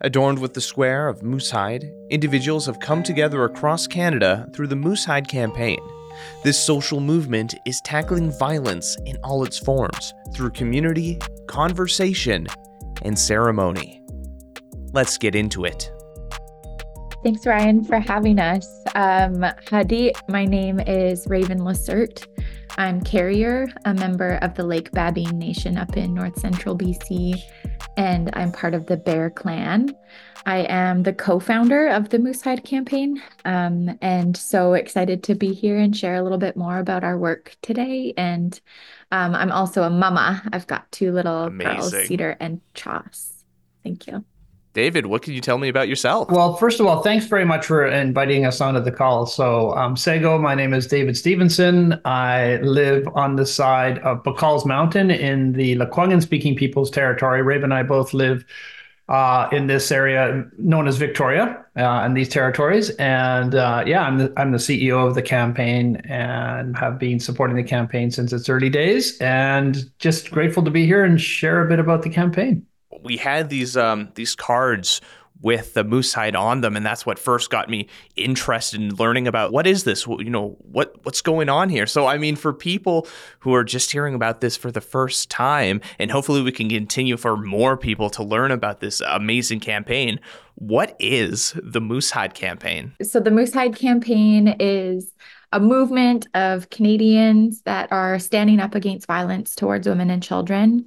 Adorned with the square of Moosehide, individuals have come together across Canada through the Moosehide campaign. This social movement is tackling violence in all its forms through community, conversation, and ceremony. Let's get into it. Thanks, Ryan, for having us. Um, Hadi, my name is Raven Lacerte. I'm Carrier, a member of the Lake Babine Nation up in north central BC, and I'm part of the Bear Clan. I am the co founder of the Moosehide campaign, um, and so excited to be here and share a little bit more about our work today. And um, I'm also a mama. I've got two little Amazing. girls, Cedar and Chas. Thank you. David, what can you tell me about yourself? Well, first of all, thanks very much for inviting us onto the call. So, um, Sego, my name is David Stevenson. I live on the side of Bacalls Mountain in the Lekwungen speaking people's territory. Raven and I both live uh, in this area known as Victoria uh, in these territories. And uh, yeah, I'm the, I'm the CEO of the campaign and have been supporting the campaign since its early days. And just grateful to be here and share a bit about the campaign we had these um, these cards with the Moosehide on them, and that's what first got me interested in learning about what is this, you know, what what's going on here. So, I mean, for people who are just hearing about this for the first time, and hopefully we can continue for more people to learn about this amazing campaign. What is the Moosehide campaign? So, the Moosehide campaign is a movement of Canadians that are standing up against violence towards women and children.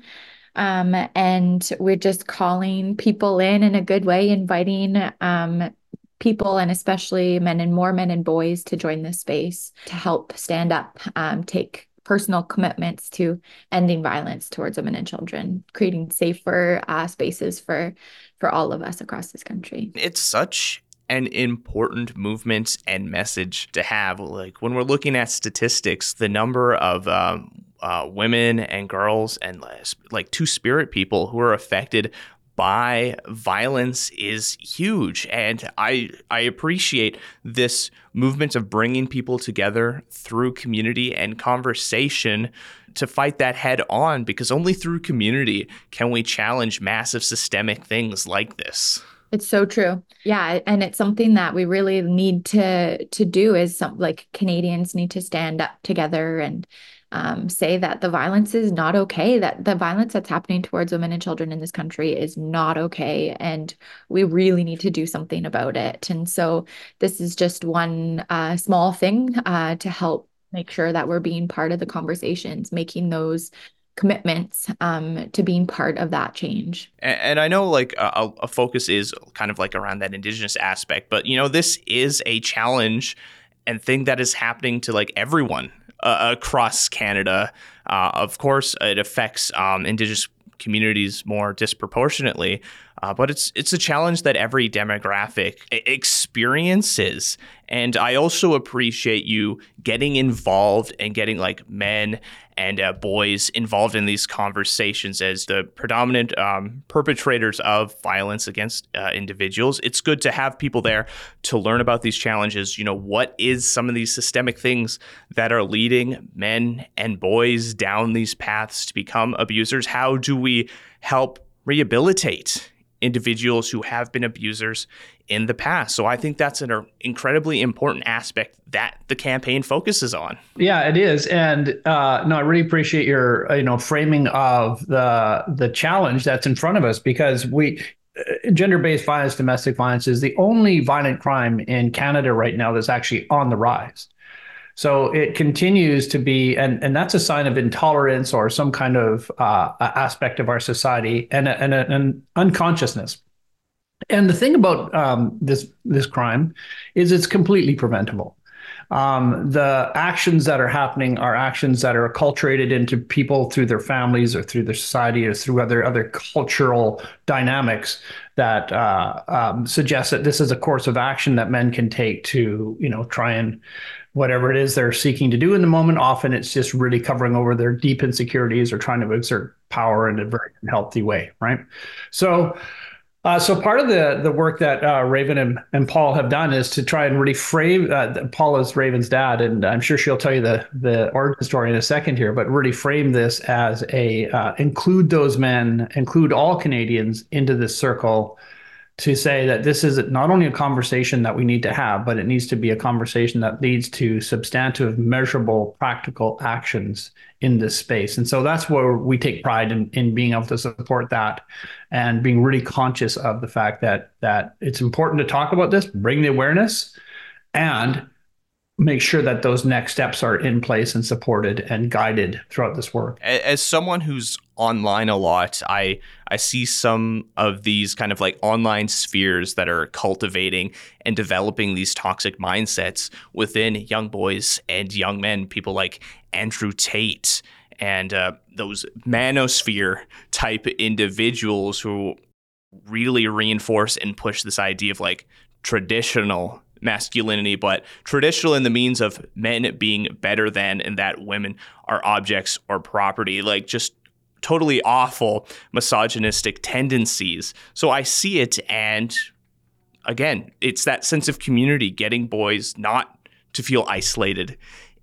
Um, and we're just calling people in in a good way, inviting um, people and especially men and more men and boys to join this space to help stand up, um, take personal commitments to ending violence towards women and children, creating safer uh, spaces for for all of us across this country. It's such an important movement and message to have. Like when we're looking at statistics, the number of um, uh, women and girls and like two spirit people who are affected by violence is huge and i i appreciate this movement of bringing people together through community and conversation to fight that head on because only through community can we challenge massive systemic things like this it's so true. Yeah, and it's something that we really need to to do is some like Canadians need to stand up together and um, say that the violence is not okay, that the violence that's happening towards women and children in this country is not okay. And we really need to do something about it. And so this is just one uh, small thing uh, to help make sure that we're being part of the conversations, making those commitments um, to being part of that change. And, and I know like a, a, focus is kind of like around that indigenous aspect, but you know this is a challenge and thing that is happening to like everyone uh, across Canada. Uh, of course, it affects um, indigenous communities more disproportionately. Uh, but it's it's a challenge that every demographic experiences, and I also appreciate you getting involved and getting like men and uh, boys involved in these conversations as the predominant um, perpetrators of violence against uh, individuals. It's good to have people there to learn about these challenges. You know, what is some of these systemic things that are leading men and boys down these paths to become abusers? How do we help rehabilitate individuals who have been abusers in the past. So I think that's an incredibly important aspect that the campaign focuses on. Yeah, it is, and uh, no, I really appreciate your you know framing of the the challenge that's in front of us because we. Uh, gender-based violence, domestic violence is the only violent crime in Canada right now that's actually on the rise. So it continues to be, and, and that's a sign of intolerance or some kind of uh, aspect of our society and, and, and unconsciousness. And the thing about um, this this crime is it's completely preventable. Um, the actions that are happening are actions that are acculturated into people through their families or through their society or through other other cultural dynamics that uh, um, suggest that this is a course of action that men can take to you know try and whatever it is they're seeking to do in the moment. Often it's just really covering over their deep insecurities or trying to exert power in a very unhealthy way, right? So, uh, so part of the the work that uh, Raven and, and Paul have done is to try and really frame. Uh, Paul is Raven's dad, and I'm sure she'll tell you the the origin story in a second here. But really frame this as a uh, include those men, include all Canadians into this circle to say that this is not only a conversation that we need to have, but it needs to be a conversation that leads to substantive, measurable, practical actions in this space. And so that's where we take pride in, in being able to support that and being really conscious of the fact that that it's important to talk about this, bring the awareness, and make sure that those next steps are in place and supported and guided throughout this work. As someone who's online a lot, I I see some of these kind of like online spheres that are cultivating and developing these toxic mindsets within young boys and young men. People like Andrew Tate and uh, those manosphere type individuals who really reinforce and push this idea of like traditional masculinity, but traditional in the means of men being better than and that women are objects or property, like just totally awful misogynistic tendencies. So I see it and again, it's that sense of community, getting boys not to feel isolated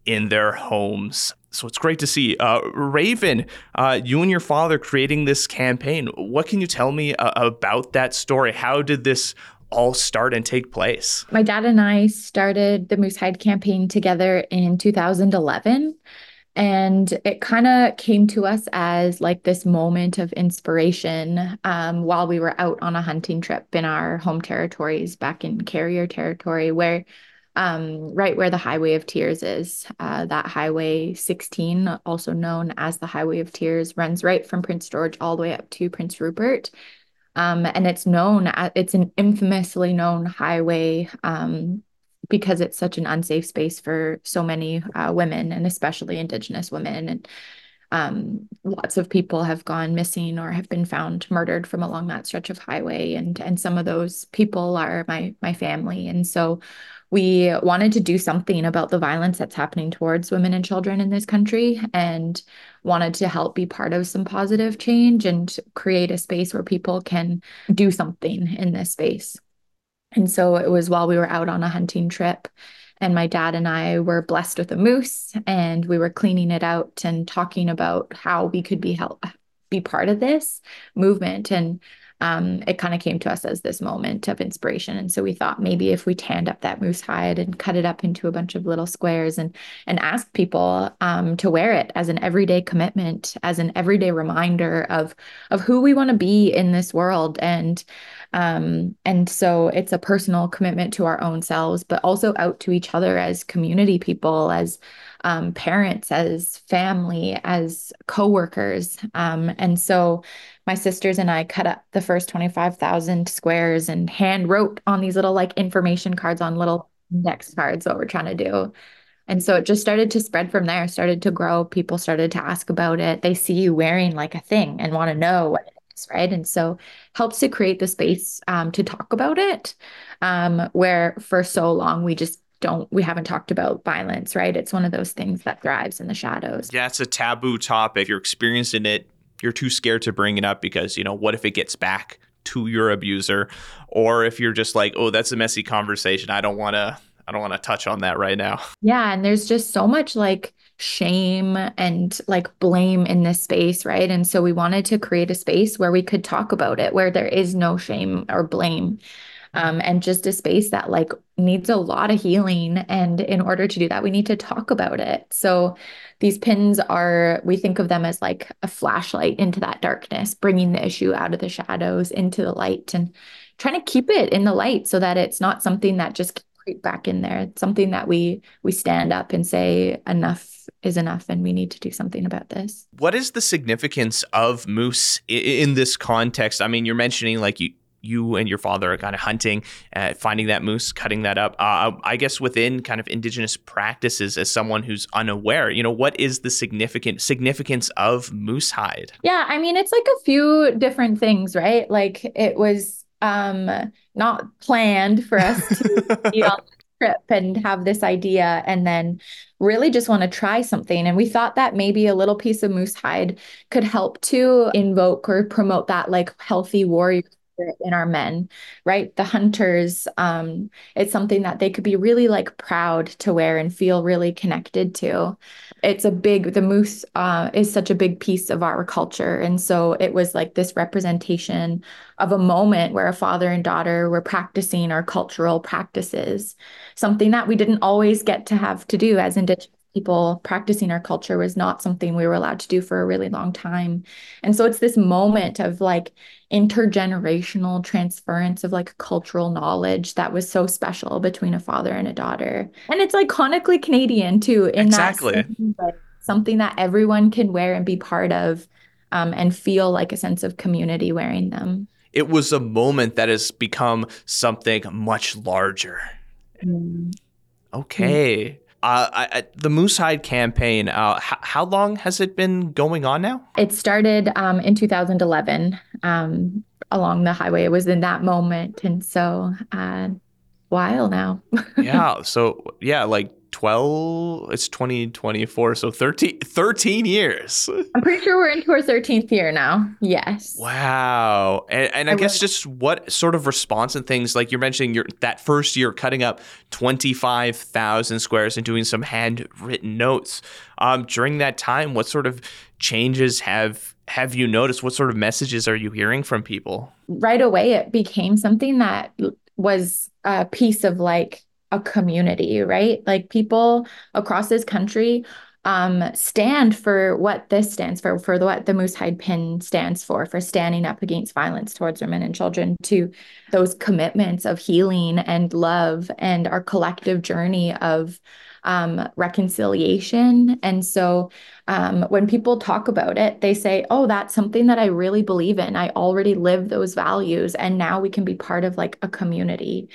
in their homes. So it's great to see. Uh, Raven, uh, you and your father creating this campaign. What can you tell me uh, about that story? How did this all start and take place? My dad and I started the Moose Hide campaign together in 2011. And it kind of came to us as like this moment of inspiration um, while we were out on a hunting trip in our home territories back in Carrier territory, where um, right where the Highway of Tears is. Uh, that Highway 16, also known as the Highway of Tears, runs right from Prince George all the way up to Prince Rupert. Um, and it's known, it's an infamously known highway um, because it's such an unsafe space for so many uh, women and especially Indigenous women. And um, lots of people have gone missing or have been found murdered from along that stretch of highway. And, and some of those people are my, my family. And so we wanted to do something about the violence that's happening towards women and children in this country and wanted to help be part of some positive change and create a space where people can do something in this space. And so it was while we were out on a hunting trip and my dad and I were blessed with a moose and we were cleaning it out and talking about how we could be help be part of this movement and um, it kind of came to us as this moment of inspiration. And so we thought maybe if we tanned up that moose hide and cut it up into a bunch of little squares and and ask people um, to wear it as an everyday commitment, as an everyday reminder of of who we want to be in this world. And um, and so it's a personal commitment to our own selves, but also out to each other as community people, as um, parents, as family, as coworkers. Um, and so my sisters and I cut up the first 25,000 squares and hand wrote on these little like information cards on little index cards what we're trying to do. And so it just started to spread from there, started to grow. People started to ask about it. They see you wearing like a thing and want to know what it is, right? And so helps to create the space um, to talk about it, um, where for so long we just don't we haven't talked about violence right it's one of those things that thrives in the shadows yeah it's a taboo topic you're experiencing it you're too scared to bring it up because, you know, what if it gets back to your abuser? Or if you're just like, oh, that's a messy conversation. I don't want to. I don't want to touch on that right now. Yeah. And there's just so much like shame and like blame in this space, right? And so we wanted to create a space where we could talk about it, where there is no shame or blame. Um, and just a space that like needs a lot of healing. And in order to do that, we need to talk about it. So these pins are, we think of them as like a flashlight into that darkness, bringing the issue out of the shadows into the light and trying to keep it in the light so that it's not something that just creep back in there. It's something that we we stand up and say enough is enough and we need to do something about this. What is the significance of moose in this context? I mean, you're mentioning like you you and your father are kind of hunting, uh, finding that moose, cutting that up. Uh, I guess within kind of indigenous practices, as someone who's unaware, you know, what is the significant significance of moose hide? Yeah, I mean, it's like a few different things, right? Like it was um, not planned for us to be on the trip and have this idea and then really just want to try something. And we thought that maybe a little piece of moose hide could help to invoke or promote that like healthy warrior in our men, right? The hunters, um, it's something that they could be really like proud to wear and feel really connected to. It's a big, the moose uh, is such a big piece of our culture. And so it was like this representation of a moment where a father and daughter were practicing our cultural practices, something that we didn't always get to have to do as Indigenous people practicing our culture was not something we were allowed to do for a really long time. And so it's this moment of like intergenerational transference of like cultural knowledge that was so special between a father and a daughter. And it's iconically Canadian too, in exactly. that something that everyone can wear and be part of um, and feel like a sense of community wearing them. It was a moment that has become something much larger. Mm. Okay. Mm. Uh, I, the Moosehide campaign, uh, h- how long has it been going on now? It started um, in 2011 um, along the highway. It was in that moment. And so, uh, while now. yeah. So, yeah, like 12 it's 2024 so 13 13 years. I'm pretty sure we're into our 13th year now. Yes. Wow. And, and i, I guess just what sort of response and things like you're mentioning your that first year cutting up 25000 squares and doing some handwritten notes. Um, during that time what sort of changes have have you noticed? What sort of messages are you hearing from people? Right away it became something that was a piece of like a community, right? Like people across this country um, stand for what this stands for, for the, what the Moosehide pin stands for, for standing up against violence towards women and children, to those commitments of healing and love and our collective journey of um, reconciliation. And so um, when people talk about it, they say, oh, that's something that I really believe in. I already live those values. And now we can be part of like a community.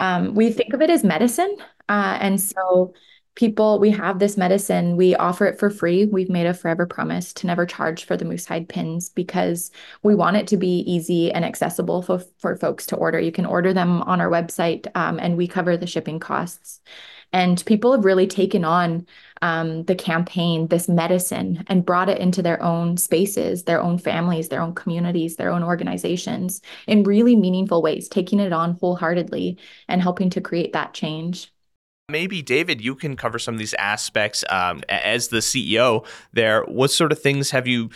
Um, we think of it as medicine. Uh, and so people, we have this medicine, we offer it for free. We've made a forever promise to never charge for the Moosehide pins because we want it to be easy and accessible for, for folks to order. You can order them on our website um, and we cover the shipping costs. And people have really taken on um, the campaign, this medicine, and brought it into their own spaces, their own families, their own communities, their own organizations in really meaningful ways, taking it on wholeheartedly and helping to create that change. Maybe David, you can cover some of these aspects um, as the CEO. There, what sort of things have you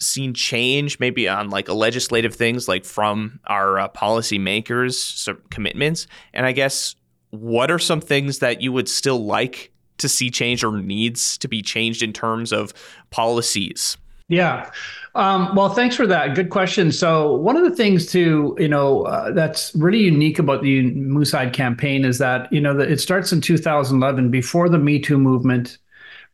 seen change maybe on like legislative things like from our uh, policymakers commitments and i guess what are some things that you would still like to see change or needs to be changed in terms of policies? Yeah. Um, well, thanks for that. Good question. So, one of the things to you know uh, that's really unique about the Moosehide campaign is that you know that it starts in 2011 before the Me Too movement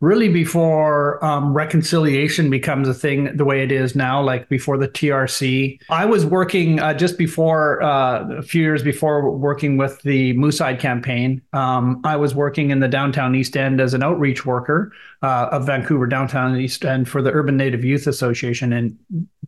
really before um, reconciliation becomes a thing the way it is now, like before the TRC. I was working uh, just before, uh, a few years before working with the Moosehide campaign. Um, I was working in the downtown East End as an outreach worker uh, of Vancouver Downtown East End for the Urban Native Youth Association. And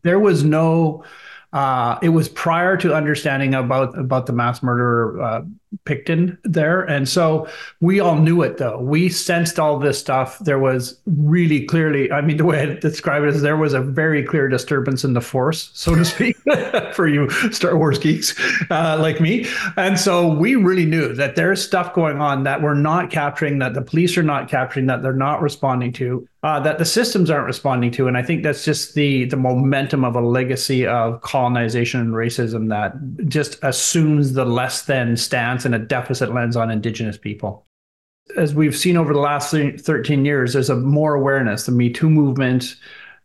there was no, uh, it was prior to understanding about about the mass murderer Pickton there. And so we all knew it though. We sensed all this stuff. There was really clearly, I mean, the way I describe it is there was a very clear disturbance in the force, so to speak, for you Star Wars geeks uh, like me. And so we really knew that there's stuff going on that we're not capturing, that the police are not capturing, that they're not responding to. Uh, that the systems aren't responding to, and I think that's just the the momentum of a legacy of colonization and racism that just assumes the less than stance and a deficit lens on Indigenous people. As we've seen over the last 13 years, there's a more awareness. The Me Too movement,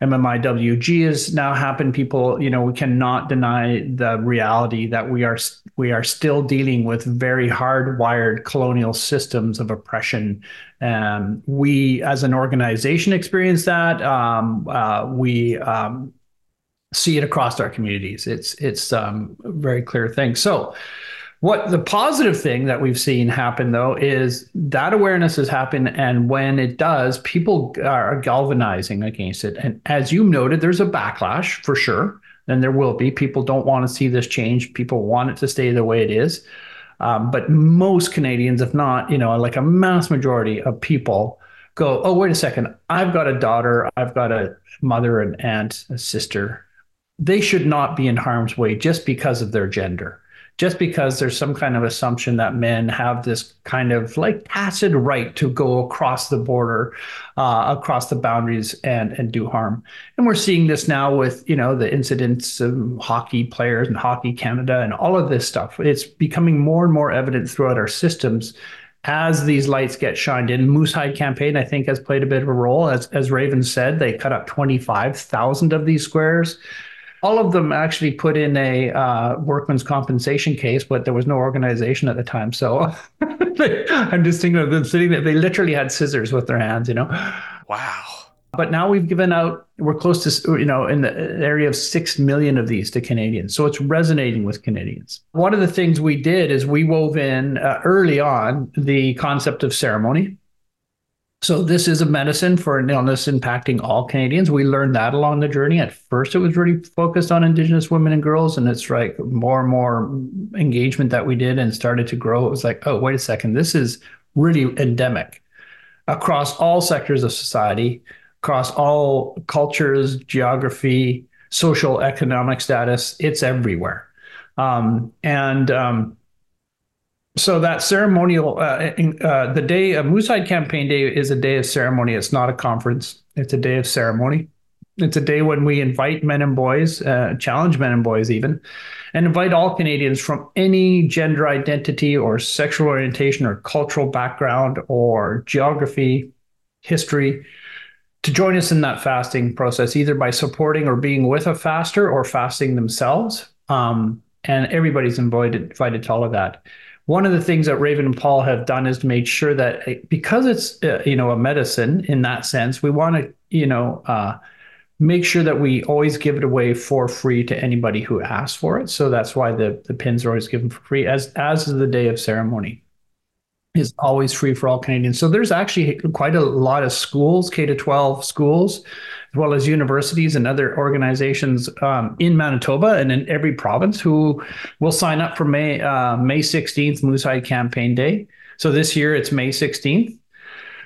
MMIWG has now happened. People, you know, we cannot deny the reality that we are we are still dealing with very hardwired colonial systems of oppression. Um, we, as an organization, experience that. Um, uh, we um, see it across our communities. It's it's um, a very clear thing. So what the positive thing that we've seen happen though is that awareness has happened, and when it does, people are galvanizing against it. And as you noted, there's a backlash for sure. And there will be. People don't want to see this change. People want it to stay the way it is. Um, but most Canadians, if not, you know, like a mass majority of people, go, oh, wait a second. I've got a daughter. I've got a mother, an aunt, a sister, they should not be in harm's way just because of their gender just because there's some kind of assumption that men have this kind of like tacit right to go across the border, uh, across the boundaries and and do harm. And we're seeing this now with you know the incidents of hockey players and Hockey Canada and all of this stuff. It's becoming more and more evident throughout our systems as these lights get shined in. Moose Hide campaign, I think, has played a bit of a role. As as Raven said, they cut up twenty five thousand of these squares all of them actually put in a uh, workman's compensation case, but there was no organization at the time. So I'm just thinking of them sitting there. They literally had scissors with their hands, you know. Wow. But now we've given out, we're close to, you know, in the area of 6 million of these to Canadians. So it's resonating with Canadians. One of the things we did is we wove in uh, early on the concept of ceremony. So this is a medicine for an illness impacting all Canadians. We learned that along the journey. At first, it was really focused on Indigenous women and girls, and it's like more and more engagement that we did and started to grow. It was like, oh, wait a second, this is really endemic across all sectors of society, across all cultures, geography, social, economic status. It's everywhere, um, and um, so that ceremonial, uh, uh, the day of Moose Hide Campaign Day is a day of ceremony. It's not a conference. It's a day of ceremony. It's a day when we invite men and boys, uh, challenge men and boys even, and invite all Canadians from any gender identity or sexual orientation or cultural background or geography, history, to join us in that fasting process, either by supporting or being with a faster or fasting themselves. Um, and everybody's invited, invited to all of that one of the things that Raven and Paul have done is made sure that eh, because it's uh, you know a medicine in that sense, we want to you know uh, make sure that we always give it away for free to anybody who asks for it. So that's why the the pins are always given for free, as as is the day of ceremony is always free for all Canadians. So there's actually quite a lot of schools, K to 12 schools, as well as universities and other organizations um, in Manitoba and in every province who will sign up for May uh, May 16th Moose Hide Campaign Day. So this year it's May 16th.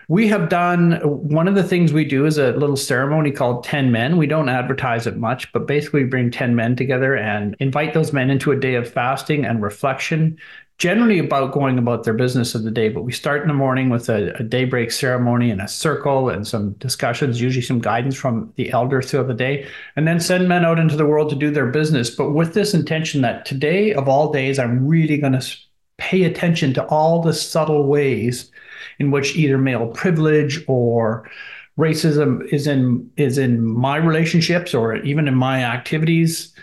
We have done one of the things we do is a little ceremony called 10 Men. We don't advertise it much, but basically we bring 10 men together and invite those men into a day of fasting and reflection generally about going about their business of the day. But we start in the morning with a, a, daybreak ceremony and a circle and some discussions, usually some guidance from the elder throughout the day, and then send men out into the world to do their business. But with this intention that today of all days, I'm really going to pay attention to all the subtle ways in which either male privilege or racism is in is in my relationships or even in my activities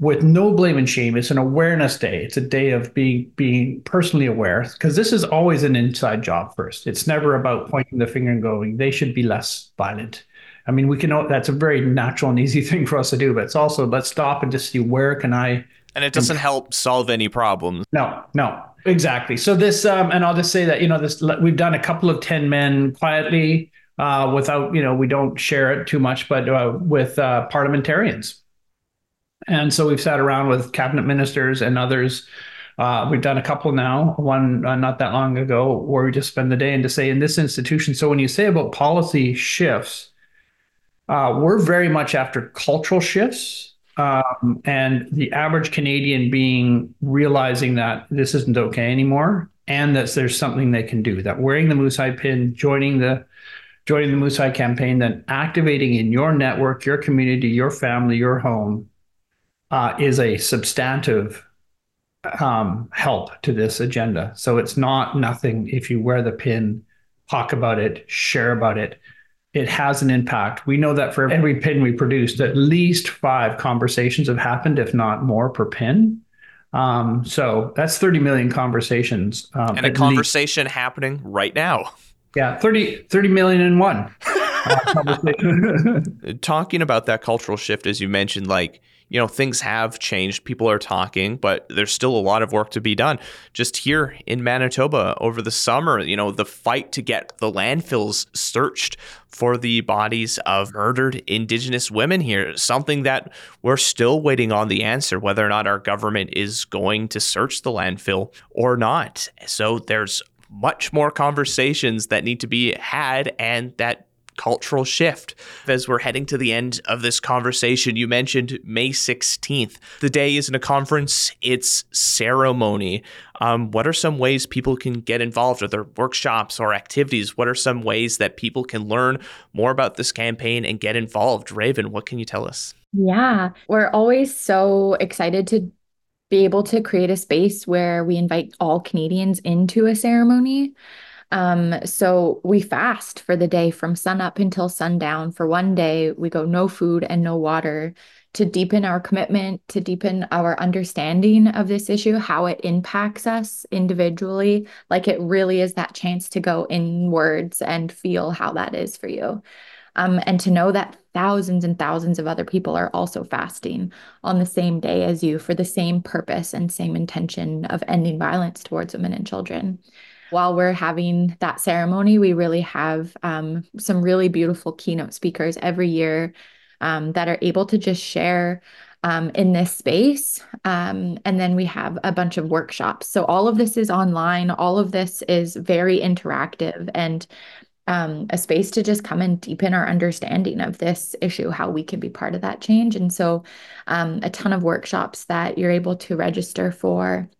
with no blame and shame. It's an awareness day. It's a day of being being personally aware because this is always an inside job first. It's never about pointing the finger and going, they should be less violent. I mean, we can that's a very natural and easy thing for us to do, but it's also let's stop and just see where can I and it doesn't help solve any problems. No, no, exactly. So this, um, and I'll just say that you know this, we've done a couple of ten men quietly, uh, without you know we don't share it too much, but uh, with uh, parliamentarians. And so we've sat around with cabinet ministers and others. Uh, we've done a couple now, one uh, not that long ago, where we just spend the day and to say in this institution. So when you say about policy shifts, uh, we're very much after cultural shifts. Um, and the average Canadian being realizing that this isn't okay anymore and that there's something they can do, that wearing the Moose pin, joining the joining the Moose campaign, then activating in your network, your community, your family, your home, uh, is a substantive um, help to this agenda. So it's not nothing if you wear the pin, talk about it, share about it. It has an impact. We know that for every pin we produced, at least five conversations have happened, if not more, per pin. Um, so that's 30 million conversations. Um, and a conversation least. happening right now. Yeah, 30, 30 million in one. Talking about that cultural shift, as you mentioned, like you know, things have changed. People are talking, but there's still a lot of work to be done. Just here in Manitoba over the summer, you know, the fight to get the landfills searched for the bodies of murdered Indigenous women here, something that we're still waiting on the answer whether or not our government is going to search the landfill or not. So there's much more conversations that need to be had and that cultural shift. As we're heading to the end of this conversation, you mentioned May 16th. The day isn't a conference, it's ceremony. Um, what are some ways people can get involved? Are there workshops or activities? What are some ways that people can learn more about this campaign and get involved? Raven, what can you tell us? Yeah, we're always so excited to be able to create a space where we invite all Canadians into a ceremony. Um, so we fast for the day from sun up until sundown. For one day, we go no food and no water to deepen our commitment, to deepen our understanding of this issue, how it impacts us individually. Like it really is that chance to go inwards and feel how that is for you. Um, and to know that thousands and thousands of other people are also fasting on the same day as you for the same purpose and same intention of ending violence towards women and children while we're having that ceremony, we really have um, some really beautiful keynote speakers every year um, that are able to just share um, in this space. Um, and then we have a bunch of workshops. So all of this is online, all of this is very interactive and um, a space to just come and deepen our understanding of this issue, how we can be part of that change. And so, um, a ton of workshops that you're able to register for.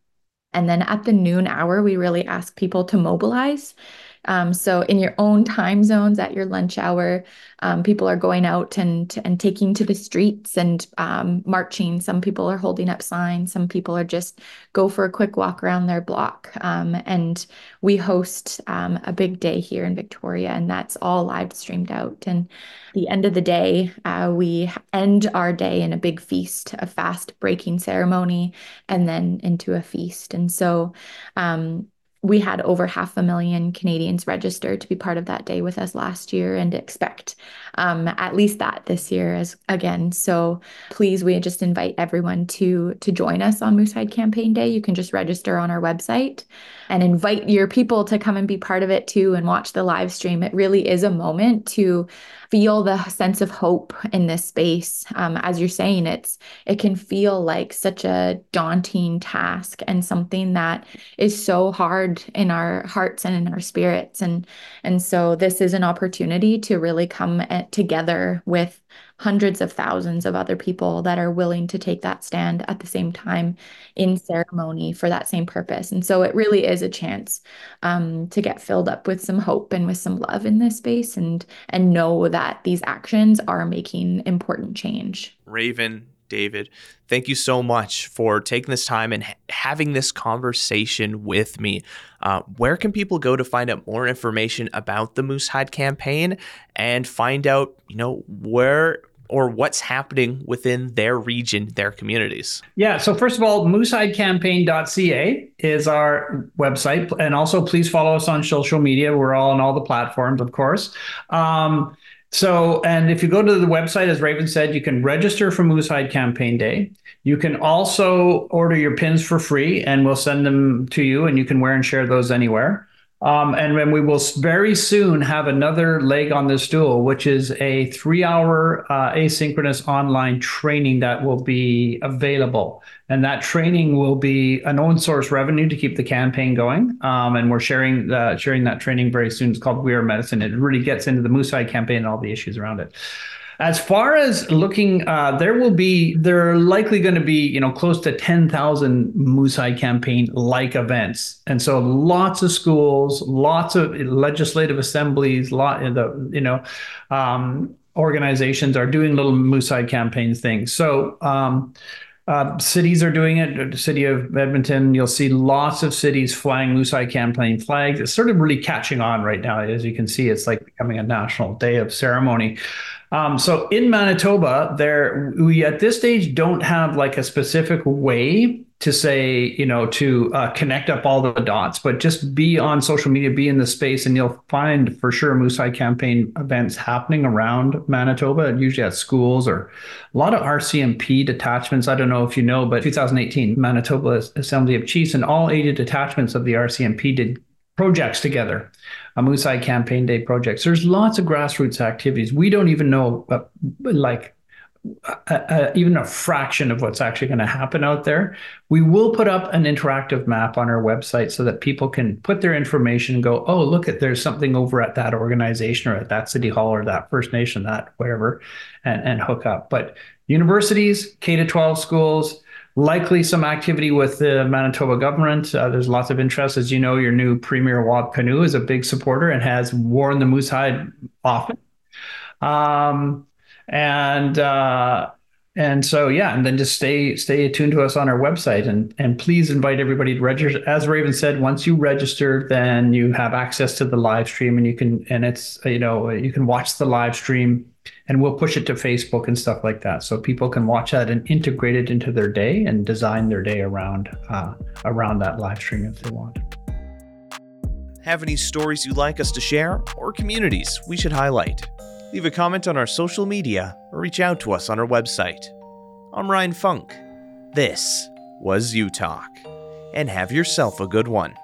And then at the noon hour, we really ask people to mobilize. Um, so in your own time zones at your lunch hour, um, people are going out and and taking to the streets and um, marching. Some people are holding up signs. Some people are just go for a quick walk around their block. Um, and we host um, a big day here in Victoria, and that's all live streamed out. And the end of the day, uh, we end our day in a big feast, a fast breaking ceremony, and then into a feast. And so um, we had over half a million Canadians registered to be part of that day with us last year and expect um, at least that this year as again. So please, we just invite everyone to to join us on Moosehide Campaign Day. You can just register on our website and invite your people to come and be part of it too and watch the live stream. It really is a moment to feel the sense of hope in this space. Um, as you're saying, it's it can feel like such a daunting task and something that is so hard in our hearts and in our spirits. And and so this is an opportunity to really come together with hundreds of thousands of other people that are willing to take that stand at the same time in ceremony for that same purpose. And so it really is a chance um, to get filled up with some hope and with some love in this space and and know that these actions are making important change. Raven, David, thank you so much for taking this time and having this conversation with me. Uh, where can people go to find out more information about the Moosehide campaign and find out, you know, where or what's happening within their region, their communities? Yeah. So first of all, moosehidecampaign.ca is our website, and also please follow us on social media. We're all on all the platforms, of course. Um, so, and if you go to the website, as Raven said, you can register for Moosehide Campaign Day. You can also order your pins for free, and we'll send them to you, and you can wear and share those anywhere. Um, and then we will very soon have another leg on the stool, which is a three hour uh, asynchronous online training that will be available. And that training will be an own source revenue to keep the campaign going. Um, and we're sharing uh, sharing that training very soon. It's called We Are Medicine. It really gets into the Moosehide campaign and all the issues around it. As far as looking, uh, there will be there are likely going to be you know close to ten thousand Moosehide campaign like events, and so lots of schools, lots of legislative assemblies, lot the you know um, organizations are doing little Moosehide campaign things. So. Um, uh, cities are doing it. The city of Edmonton, you'll see lots of cities flying Moosehide campaign flags. It's sort of really catching on right now. As you can see, it's like becoming a national day of ceremony. Um, so in Manitoba, there we at this stage don't have like a specific way to say, you know, to uh, connect up all the dots, but just be on social media, be in the space, and you'll find for sure Moosehide campaign events happening around Manitoba, usually at schools or a lot of RCMP detachments. I don't know if you know, but 2018 Manitoba Assembly of Chiefs and all 80 detachments of the RCMP did projects together, a Campaign Day projects. There's lots of grassroots activities. We don't even know, uh, like a, a, even a fraction of what's actually going to happen out there. We will put up an interactive map on our website so that people can put their information and go, oh, look at there's something over at that organization or at that city hall or that First Nation, that whatever, and, and hook up. But universities, K to 12 schools, likely some activity with the Manitoba government. Uh, there's lots of interest. As you know, your new Premier Wab Kinew is a big supporter and has worn the moose hide often. Um, and uh, and so yeah, and then just stay stay attuned to us on our website and and please invite everybody to register. As Raven said, once you register, then you have access to the live stream and you can and it's you know you can watch the live stream and we'll push it to Facebook and stuff like that, so people can watch that and integrate it into their day and design their day around uh, around that live stream if they want. Have any stories you'd like us to share or communities we should highlight? leave a comment on our social media, or reach out to us on our website. I'm Ryan Funk. This was U Talk, and have yourself a good one.